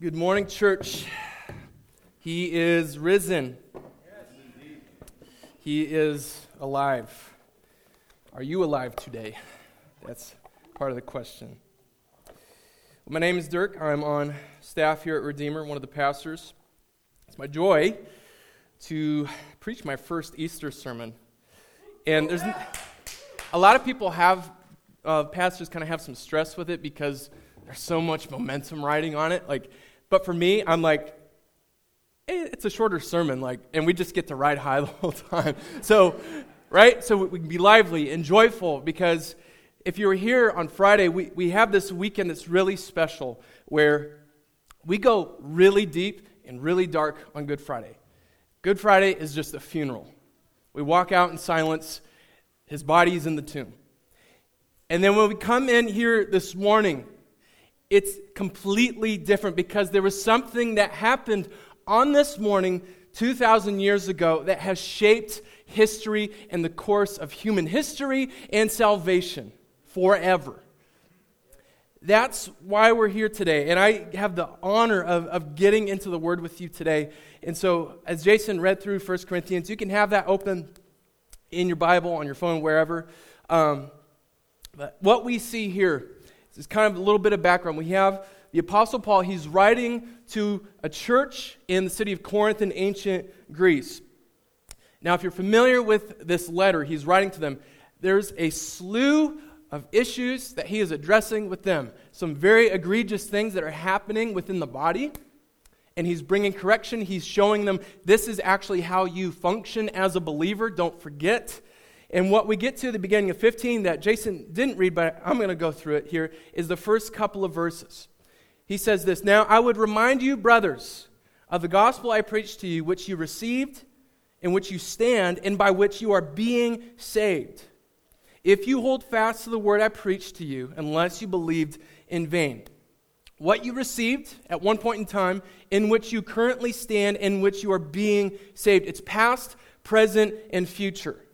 Good morning, church. He is risen. Yes, indeed. he is alive. Are you alive today? That's part of the question. My name is Dirk. I'm on staff here at Redeemer, one of the pastors. It's my joy to preach my first Easter sermon. And there's a lot of people have, uh, pastors kind of have some stress with it because there's so much momentum riding on it. Like, but for me, I'm like, hey, it's a shorter sermon, like, and we just get to ride high the whole time. So, right? So we can be lively and joyful because if you were here on Friday, we, we have this weekend that's really special where we go really deep and really dark on Good Friday. Good Friday is just a funeral. We walk out in silence, his body is in the tomb. And then when we come in here this morning, it's completely different because there was something that happened on this morning 2,000 years ago that has shaped history and the course of human history and salvation forever. That's why we're here today. And I have the honor of, of getting into the Word with you today. And so, as Jason read through 1 Corinthians, you can have that open in your Bible, on your phone, wherever. Um, but what we see here is kind of a little bit of background. We have the Apostle Paul, he's writing to a church in the city of Corinth in ancient Greece. Now, if you're familiar with this letter he's writing to them, there's a slew of issues that he is addressing with them. Some very egregious things that are happening within the body. And he's bringing correction. He's showing them this is actually how you function as a believer. Don't forget. And what we get to the beginning of 15 that Jason didn't read, but I'm going to go through it here, is the first couple of verses. He says this Now I would remind you, brothers, of the gospel I preached to you, which you received, in which you stand, and by which you are being saved if you hold fast to the word I preached to you, unless you believed in vain. What you received at one point in time, in which you currently stand, in which you are being saved. It's past, present, and future.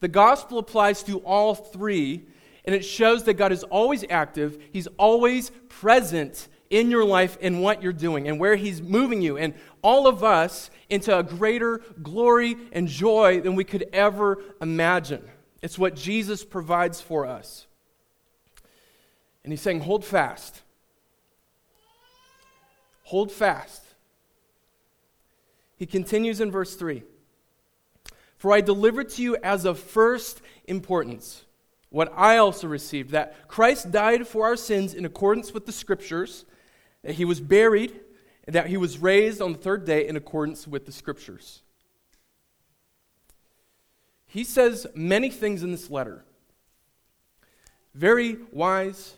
The gospel applies to all three, and it shows that God is always active, He's always present in your life and what you're doing and where He's moving you, and all of us into a greater glory and joy than we could ever imagine. It's what Jesus provides for us. And he's saying, hold fast. Hold fast. He continues in verse 3 For I delivered to you as of first importance what I also received that Christ died for our sins in accordance with the Scriptures, that he was buried, and that he was raised on the third day in accordance with the Scriptures. He says many things in this letter. Very wise,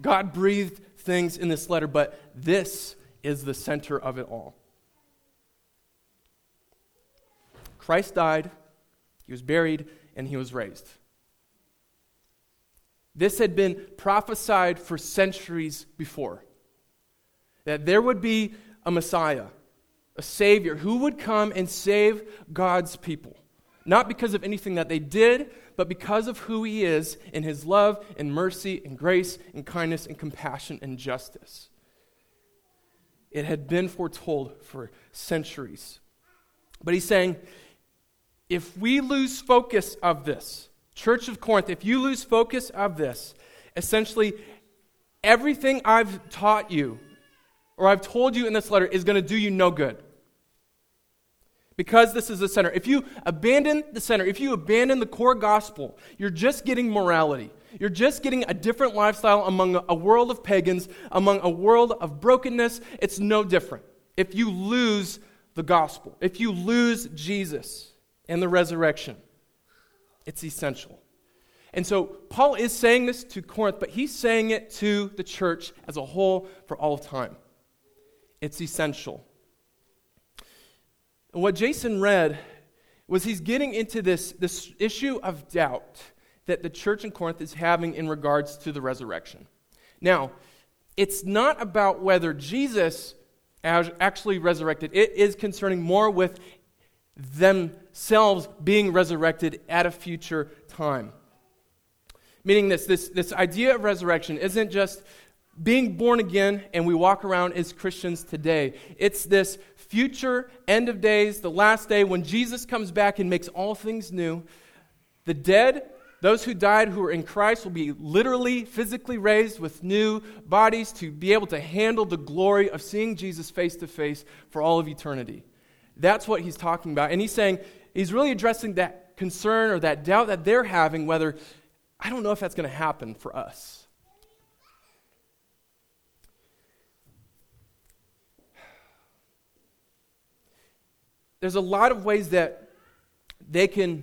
God breathed things in this letter, but this is the center of it all. Christ died, he was buried, and he was raised. This had been prophesied for centuries before that there would be a Messiah, a Savior, who would come and save God's people not because of anything that they did, but because of who he is in his love and mercy and grace and kindness and compassion and justice. It had been foretold for centuries. But he's saying, if we lose focus of this, Church of Corinth, if you lose focus of this, essentially everything I've taught you or I've told you in this letter is going to do you no good because this is the center. If you abandon the center, if you abandon the core gospel, you're just getting morality. You're just getting a different lifestyle among a world of pagans, among a world of brokenness. It's no different. If you lose the gospel, if you lose Jesus and the resurrection, it's essential. And so Paul is saying this to Corinth, but he's saying it to the church as a whole for all of time. It's essential. What Jason read was he's getting into this, this issue of doubt that the church in Corinth is having in regards to the resurrection. Now, it's not about whether Jesus actually resurrected, it is concerning more with themselves being resurrected at a future time. Meaning this, this, this idea of resurrection isn't just being born again and we walk around as Christians today. It's this future end of days, the last day when Jesus comes back and makes all things new. The dead, those who died who are in Christ, will be literally, physically raised with new bodies to be able to handle the glory of seeing Jesus face to face for all of eternity. That's what he's talking about. And he's saying, he's really addressing that concern or that doubt that they're having whether, I don't know if that's going to happen for us. there's a lot of ways that they can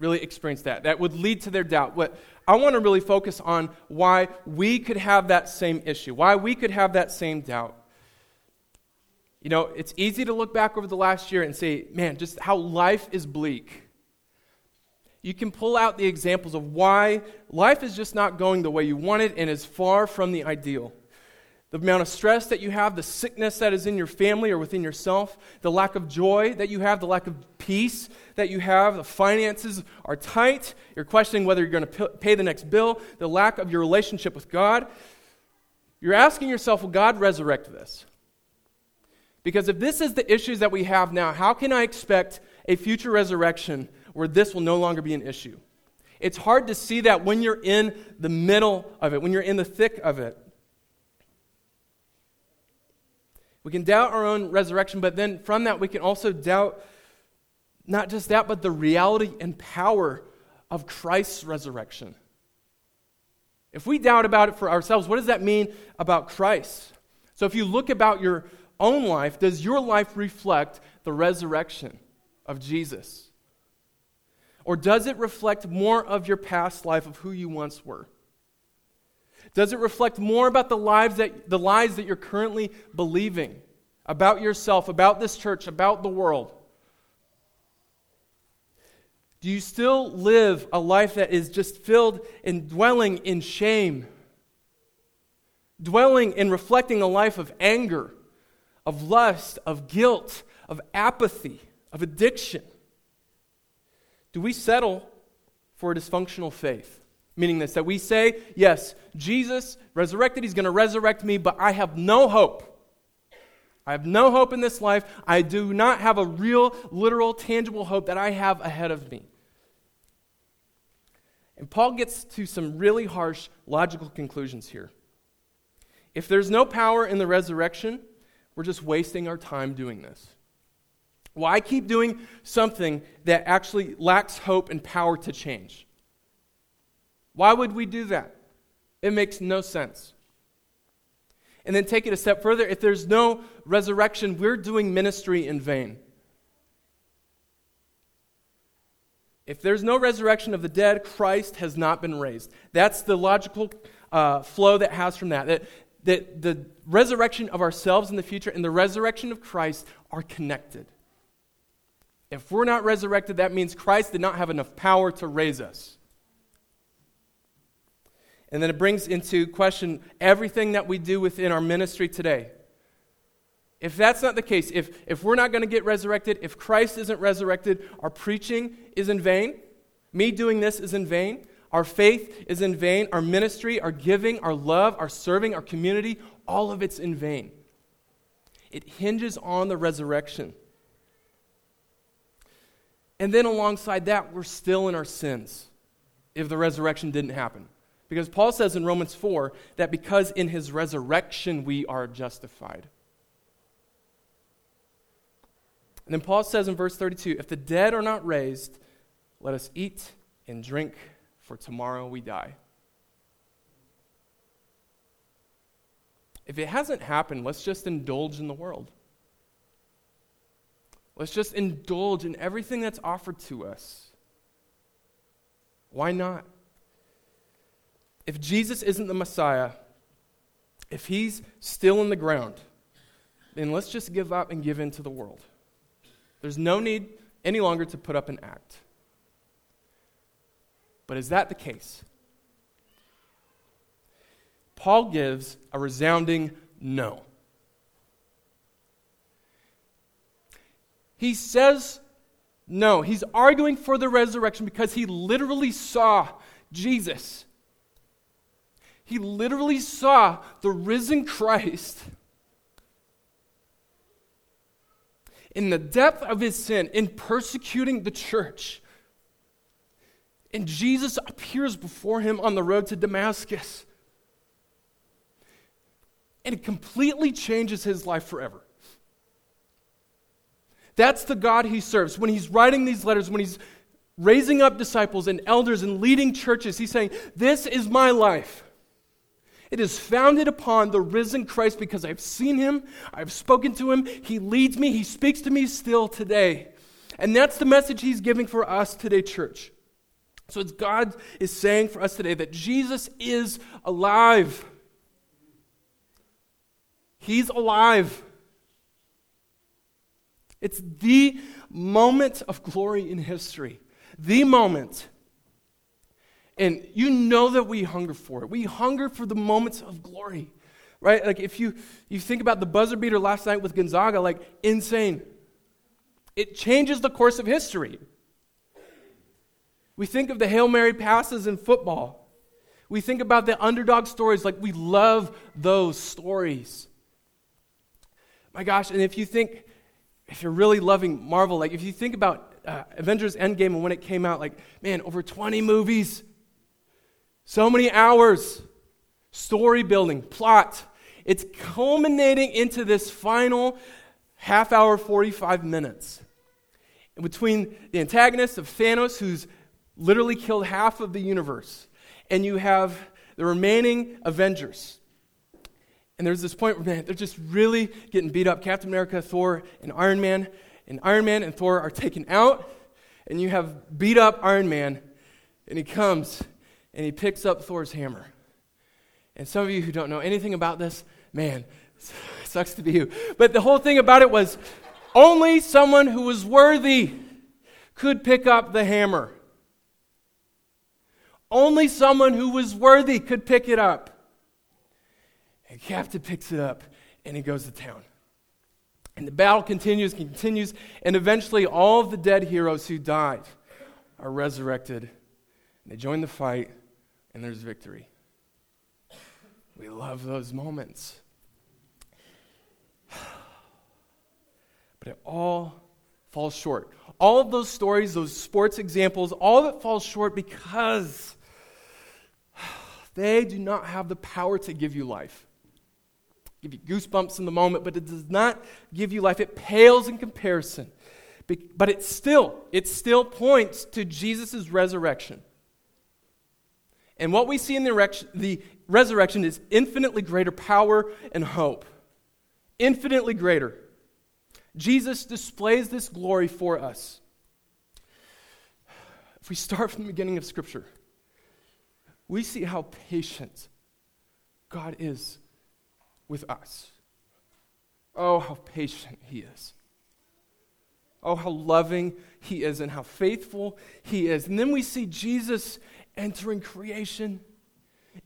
really experience that, that would lead to their doubt. What I want to really focus on why we could have that same issue, why we could have that same doubt. You know, it's easy to look back over the last year and say, man, just how life is bleak. You can pull out the examples of why life is just not going the way you want it and is far from the ideal the amount of stress that you have, the sickness that is in your family or within yourself, the lack of joy that you have, the lack of peace that you have, the finances are tight, you're questioning whether you're going to pay the next bill, the lack of your relationship with God. You're asking yourself, will God resurrect this? Because if this is the issues that we have now, how can I expect a future resurrection where this will no longer be an issue? It's hard to see that when you're in the middle of it, when you're in the thick of it. We can doubt our own resurrection, but then from that, we can also doubt not just that, but the reality and power of Christ's resurrection. If we doubt about it for ourselves, what does that mean about Christ? So if you look about your own life, does your life reflect the resurrection of Jesus? Or does it reflect more of your past life of who you once were? Does it reflect more about the lives that the lies that you're currently believing about yourself, about this church, about the world? Do you still live a life that is just filled and dwelling in shame? Dwelling and reflecting a life of anger, of lust, of guilt, of apathy, of addiction? Do we settle for a dysfunctional faith? Meaning this, that we say, yes, Jesus resurrected, he's going to resurrect me, but I have no hope. I have no hope in this life. I do not have a real, literal, tangible hope that I have ahead of me. And Paul gets to some really harsh logical conclusions here. If there's no power in the resurrection, we're just wasting our time doing this. Why keep doing something that actually lacks hope and power to change? Why would we do that? It makes no sense. And then take it a step further if there's no resurrection, we're doing ministry in vain. If there's no resurrection of the dead, Christ has not been raised. That's the logical uh, flow that has from that. That, that the resurrection of ourselves in the future and the resurrection of Christ are connected. If we're not resurrected, that means Christ did not have enough power to raise us. And then it brings into question everything that we do within our ministry today. If that's not the case, if, if we're not going to get resurrected, if Christ isn't resurrected, our preaching is in vain. Me doing this is in vain. Our faith is in vain. Our ministry, our giving, our love, our serving, our community, all of it's in vain. It hinges on the resurrection. And then alongside that, we're still in our sins if the resurrection didn't happen. Because Paul says in Romans 4 that because in his resurrection we are justified. And then Paul says in verse 32 if the dead are not raised, let us eat and drink, for tomorrow we die. If it hasn't happened, let's just indulge in the world. Let's just indulge in everything that's offered to us. Why not? if Jesus isn't the Messiah, if he's still in the ground, then let's just give up and give in to the world. There's no need any longer to put up an act. But is that the case? Paul gives a resounding no. He says no. He's arguing for the resurrection because he literally saw Jesus He literally saw the risen Christ in the depth of his sin, in persecuting the church. And Jesus appears before him on the road to Damascus. And it completely changes his life forever. That's the God he serves. When he's writing these letters, when he's raising up disciples and elders and leading churches, he's saying, This is my life. It is founded upon the risen Christ because I've seen him, I've spoken to him, he leads me, he speaks to me still today. And that's the message he's giving for us today, church. So God is saying for us today that Jesus is alive. He's alive. It's the moment of glory in history. The moment and you know that we hunger for it. We hunger for the moments of glory, right? Like if you, you think about the buzzer beater last night with Gonzaga, like insane. It changes the course of history. We think of the Hail Mary passes in football. We think about the underdog stories, like we love those stories. My gosh, and if you think, if you're really loving Marvel, like if you think about uh, Avengers Endgame and when it came out, like, man, over 20 movies, so many hours, story building, plot. It's culminating into this final half hour, 45 minutes. Between the antagonist of Thanos, who's literally killed half of the universe, and you have the remaining Avengers. And there's this point where, man, they're just really getting beat up. Captain America, Thor, and Iron Man. And Iron Man and Thor are taken out, and you have beat up Iron Man, and he comes and he picks up Thor's hammer. And some of you who don't know anything about this, man, sucks to be you. But the whole thing about it was only someone who was worthy could pick up the hammer. Only someone who was worthy could pick it up. And Captain picks it up and he goes to town. And the battle continues, continues, and eventually all of the dead heroes who died are resurrected. They join the fight, and there's victory. We love those moments. But it all falls short. All of those stories, those sports examples, all of it falls short because they do not have the power to give you life. Give you goosebumps in the moment, but it does not give you life. It pales in comparison. But it still, it still points to Jesus' resurrection. And what we see in the, the resurrection is infinitely greater power and hope. Infinitely greater. Jesus displays this glory for us. If we start from the beginning of Scripture, we see how patient God is with us. Oh, how patient He is. Oh, how loving He is and how faithful He is. And then we see Jesus entering creation,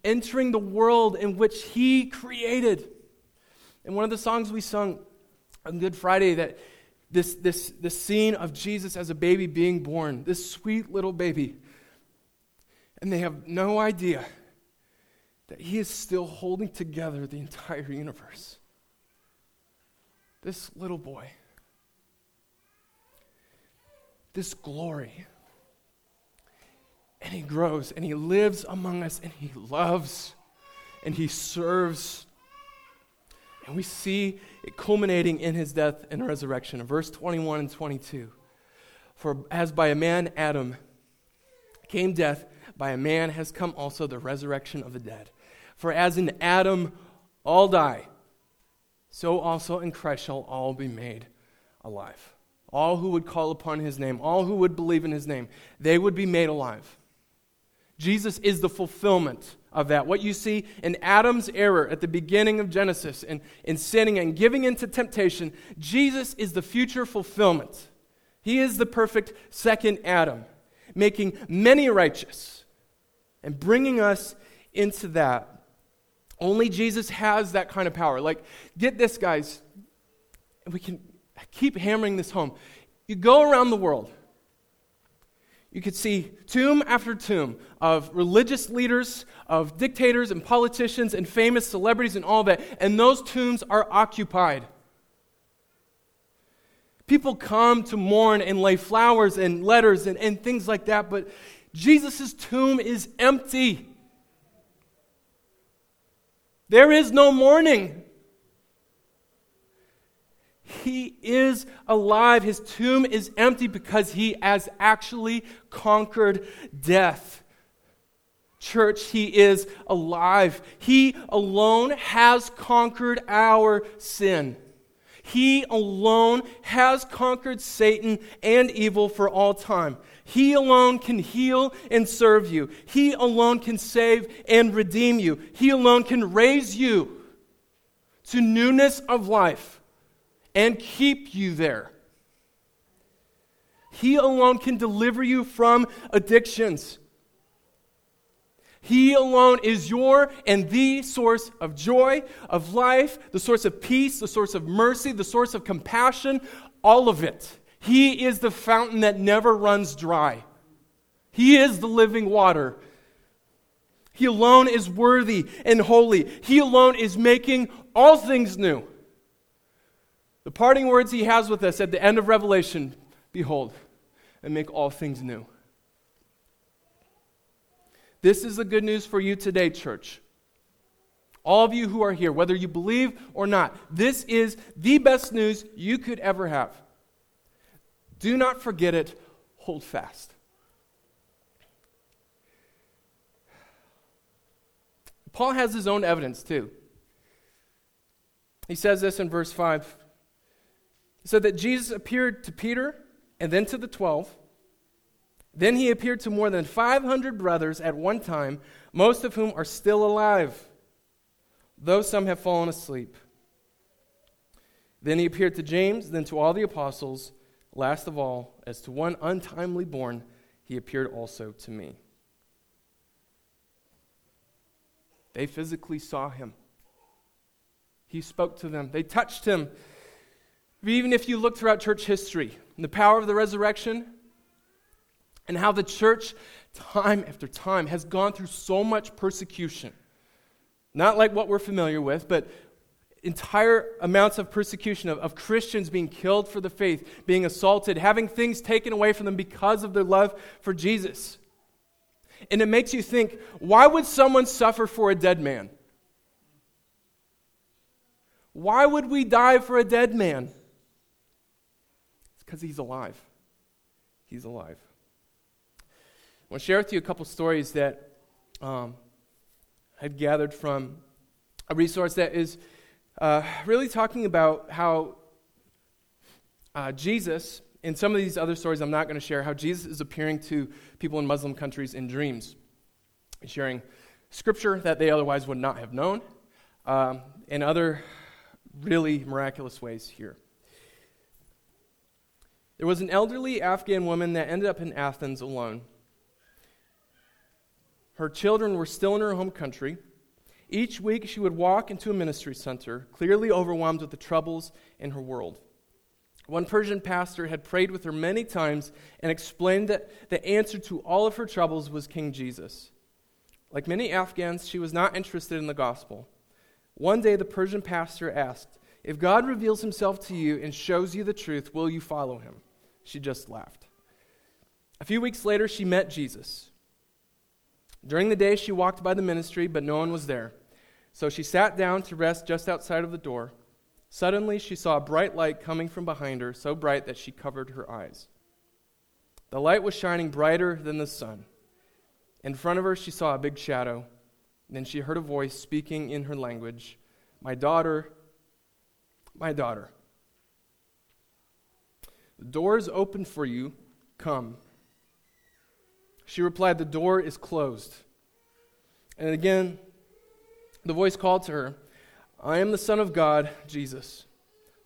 entering the world in which He created. And one of the songs we sung on Good Friday that this, this, this scene of Jesus as a baby being born, this sweet little baby, and they have no idea that He is still holding together the entire universe. This little boy, this glory and he grows and he lives among us and he loves and he serves. And we see it culminating in his death and resurrection. In verse 21 and 22. For as by a man, Adam, came death, by a man has come also the resurrection of the dead. For as in Adam all die, so also in Christ shall all be made alive. All who would call upon his name, all who would believe in his name, they would be made alive. Jesus is the fulfillment of that. What you see in Adam's error at the beginning of Genesis and in sinning and giving into temptation, Jesus is the future fulfillment. He is the perfect second Adam, making many righteous and bringing us into that. Only Jesus has that kind of power. Like, get this, guys. We can keep hammering this home. You go around the world you could see tomb after tomb of religious leaders, of dictators and politicians and famous celebrities and all that, and those tombs are occupied. People come to mourn and lay flowers and letters and, and things like that, but Jesus' tomb is empty. There is no mourning. He is alive. His tomb is empty because he has actually conquered death. Church, he is alive. He alone has conquered our sin. He alone has conquered Satan and evil for all time. He alone can heal and serve you. He alone can save and redeem you. He alone can raise you to newness of life and keep you there. He alone can deliver you from addictions. He alone is your and the source of joy, of life, the source of peace, the source of mercy, the source of compassion, all of it. He is the fountain that never runs dry. He is the living water. He alone is worthy and holy. He alone is making all things new. The parting words he has with us at the end of Revelation Behold, and make all things new. This is the good news for you today, church. All of you who are here, whether you believe or not, this is the best news you could ever have. Do not forget it, hold fast. Paul has his own evidence too. He says this in verse 5. He said that Jesus appeared to Peter and then to the 12. Then he appeared to more than 500 brothers at one time, most of whom are still alive, though some have fallen asleep. Then he appeared to James, then to all the apostles. Last of all, as to one untimely born, he appeared also to me. They physically saw him. He spoke to them, they touched him. Even if you look throughout church history, the power of the resurrection, and how the church, time after time, has gone through so much persecution. Not like what we're familiar with, but entire amounts of persecution of, of Christians being killed for the faith, being assaulted, having things taken away from them because of their love for Jesus. And it makes you think why would someone suffer for a dead man? Why would we die for a dead man? It's because he's alive. He's alive. I want to share with you a couple stories that um, I've gathered from a resource that is uh, really talking about how uh, Jesus, in some of these other stories I'm not going to share, how Jesus is appearing to people in Muslim countries in dreams, sharing scripture that they otherwise would not have known, um, and other really miraculous ways here. There was an elderly Afghan woman that ended up in Athens alone her children were still in her home country. Each week, she would walk into a ministry center, clearly overwhelmed with the troubles in her world. One Persian pastor had prayed with her many times and explained that the answer to all of her troubles was King Jesus. Like many Afghans, she was not interested in the gospel. One day, the Persian pastor asked, If God reveals himself to you and shows you the truth, will you follow him? She just laughed. A few weeks later, she met Jesus. During the day, she walked by the ministry, but no one was there. So she sat down to rest just outside of the door. Suddenly, she saw a bright light coming from behind her, so bright that she covered her eyes. The light was shining brighter than the sun. In front of her, she saw a big shadow. Then she heard a voice speaking in her language My daughter, my daughter. The door is open for you. Come. She replied, The door is closed. And again, the voice called to her, I am the Son of God, Jesus.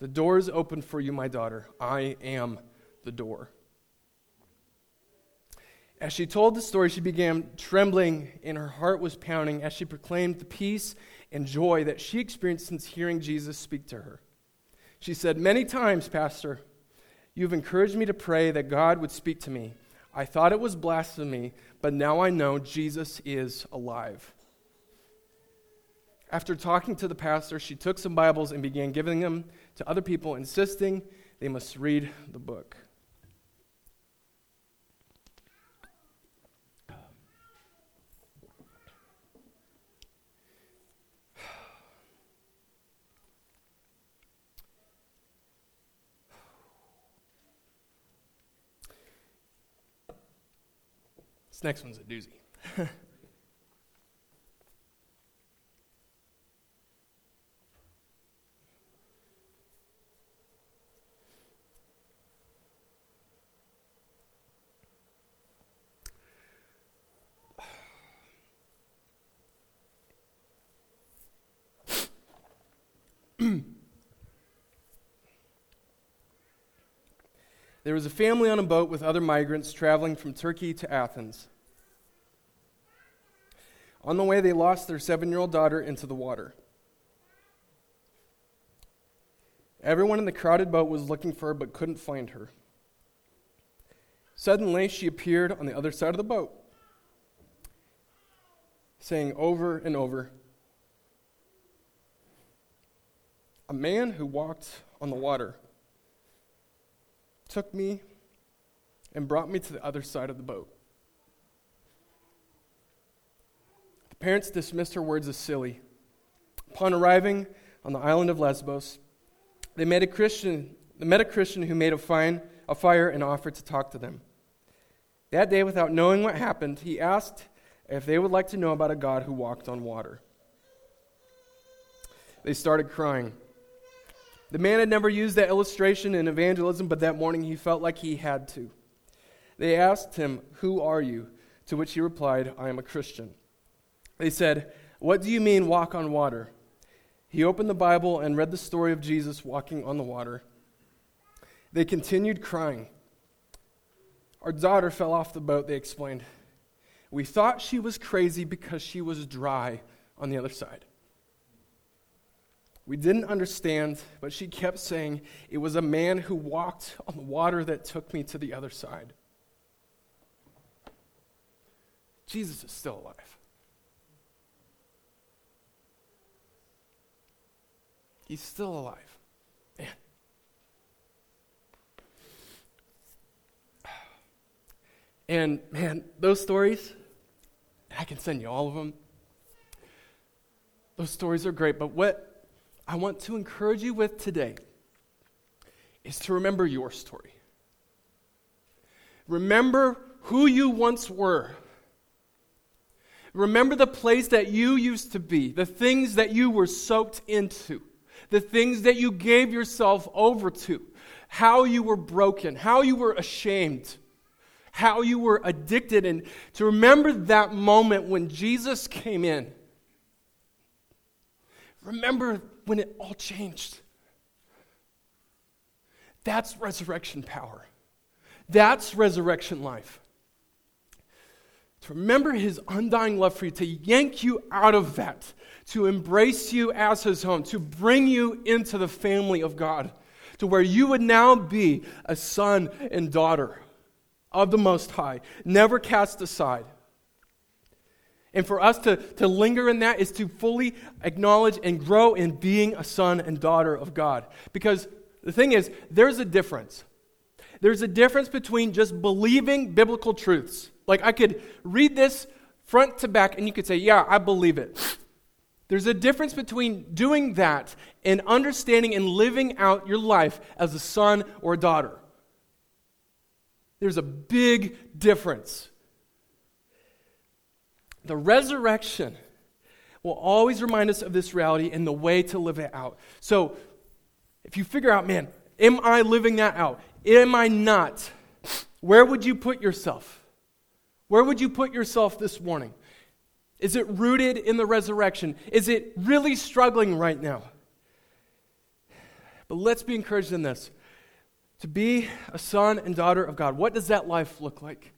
The door is open for you, my daughter. I am the door. As she told the story, she began trembling and her heart was pounding as she proclaimed the peace and joy that she experienced since hearing Jesus speak to her. She said, Many times, Pastor, you've encouraged me to pray that God would speak to me. I thought it was blasphemy, but now I know Jesus is alive. After talking to the pastor, she took some Bibles and began giving them to other people, insisting they must read the book. This next one's a doozy. There was a family on a boat with other migrants traveling from Turkey to Athens. On the way, they lost their seven year old daughter into the water. Everyone in the crowded boat was looking for her but couldn't find her. Suddenly, she appeared on the other side of the boat, saying over and over, A man who walked on the water took me and brought me to the other side of the boat. The parents dismissed her words as silly. Upon arriving on the island of Lesbos, they met a Christian, they met a Christian who made a, fine, a fire and offered to talk to them. That day, without knowing what happened, he asked if they would like to know about a God who walked on water. They started crying. The man had never used that illustration in evangelism, but that morning he felt like he had to. They asked him, Who are you? To which he replied, I am a Christian. They said, What do you mean, walk on water? He opened the Bible and read the story of Jesus walking on the water. They continued crying. Our daughter fell off the boat, they explained. We thought she was crazy because she was dry on the other side. We didn't understand, but she kept saying, It was a man who walked on the water that took me to the other side. Jesus is still alive. He's still alive. Man. And man, those stories, I can send you all of them. Those stories are great, but what I want to encourage you with today is to remember your story. Remember who you once were. Remember the place that you used to be, the things that you were soaked into, the things that you gave yourself over to, how you were broken, how you were ashamed, how you were addicted, and to remember that moment when Jesus came in. Remember when it all changed. That's resurrection power. That's resurrection life. To remember his undying love for you, to yank you out of that, to embrace you as his home, to bring you into the family of God, to where you would now be a son and daughter of the Most High, never cast aside. And for us to, to linger in that is to fully acknowledge and grow in being a son and daughter of God. Because the thing is, there's a difference. There's a difference between just believing biblical truths. Like, I could read this front to back, and you could say, Yeah, I believe it. There's a difference between doing that and understanding and living out your life as a son or a daughter. There's a big difference. The resurrection will always remind us of this reality and the way to live it out. So, if you figure out, man, am I living that out? Am I not? Where would you put yourself? Where would you put yourself this morning? Is it rooted in the resurrection? Is it really struggling right now? But let's be encouraged in this. To be a son and daughter of God, what does that life look like?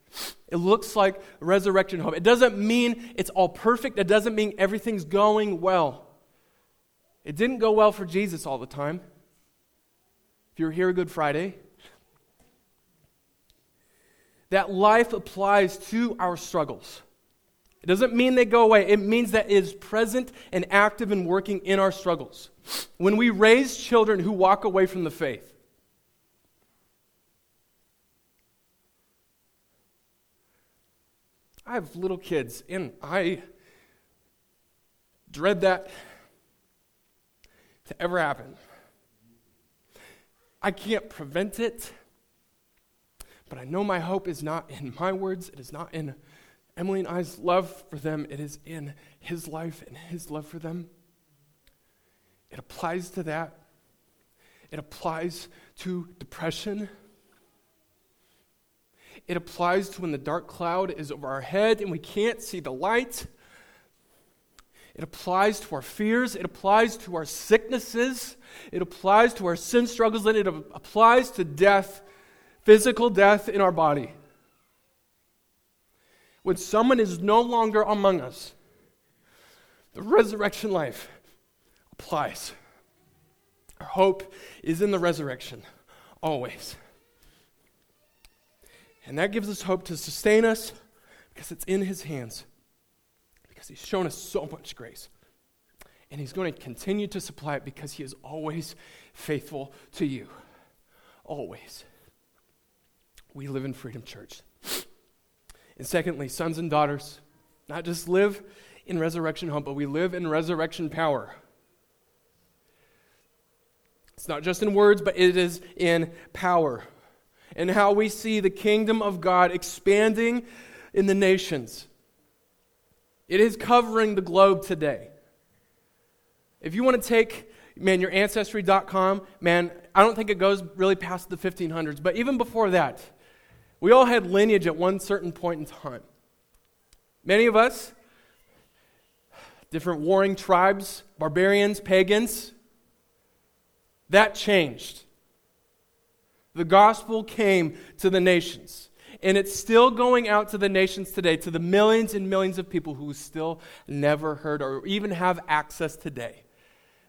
It looks like resurrection hope. It doesn't mean it's all perfect, it doesn't mean everything's going well. It didn't go well for Jesus all the time. If you were here Good Friday, that life applies to our struggles. It doesn't mean they go away. It means that it is present and active and working in our struggles. When we raise children who walk away from the faith, I have little kids, and I dread that to ever happen. I can't prevent it, but I know my hope is not in my words, it is not in Emily and I's love for them, it is in his life and his love for them. It applies to that. It applies to depression. It applies to when the dark cloud is over our head and we can't see the light. It applies to our fears. It applies to our sicknesses. It applies to our sin struggles. And it applies to death, physical death in our body when someone is no longer among us, the resurrection life applies. Our hope is in the resurrection, always. And that gives us hope to sustain us because it's in His hands, because He's shown us so much grace. And He's going to continue to supply it because He is always faithful to you. Always. We live in Freedom Church. And secondly, sons and daughters, not just live in resurrection hope, but we live in resurrection power. It's not just in words, but it is in power. And how we see the kingdom of God expanding in the nations. It is covering the globe today. If you want to take, man, your ancestry.com, man, I don't think it goes really past the 1500s, but even before that, we all had lineage at one certain point in time. Many of us, different warring tribes, barbarians, pagans, that changed. The gospel came to the nations. And it's still going out to the nations today, to the millions and millions of people who still never heard or even have access today.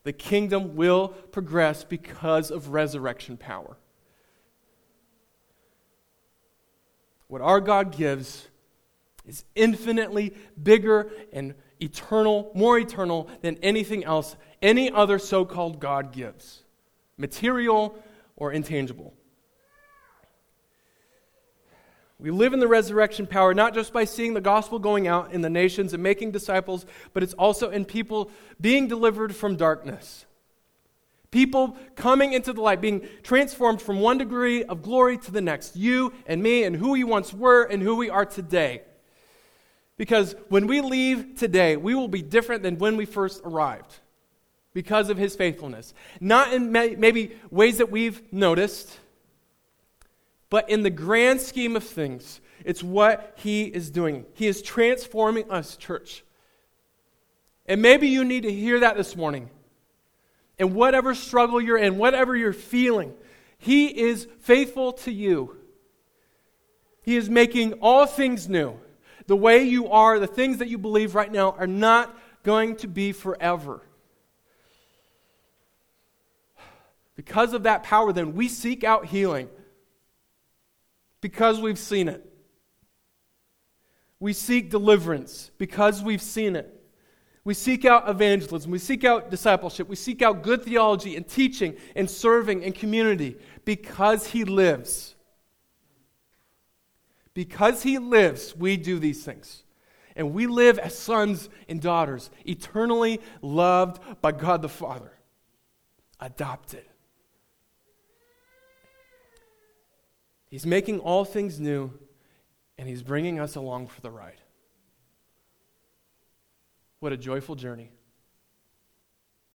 The kingdom will progress because of resurrection power. what our God gives is infinitely bigger and eternal, more eternal than anything else any other so called God gives, material or intangible. We live in the resurrection power not just by seeing the gospel going out in the nations and making disciples, but it's also in people being delivered from darkness. People coming into the light, being transformed from one degree of glory to the next. You and me and who we once were and who we are today. Because when we leave today, we will be different than when we first arrived because of his faithfulness. Not in maybe ways that we've noticed, but in the grand scheme of things, it's what he is doing. He is transforming us, church. And maybe you need to hear that this morning and whatever struggle you're in, whatever you're feeling, He is faithful to you. He is making all things new. The way you are, the things that you believe right now, are not going to be forever. Because of that power, then, we seek out healing because we've seen it. We seek deliverance because we've seen it. We seek out evangelism. We seek out discipleship. We seek out good theology and teaching and serving and community because He lives. Because He lives, we do these things. And we live as sons and daughters, eternally loved by God the Father, adopted. He's making all things new, and He's bringing us along for the ride. What a joyful journey.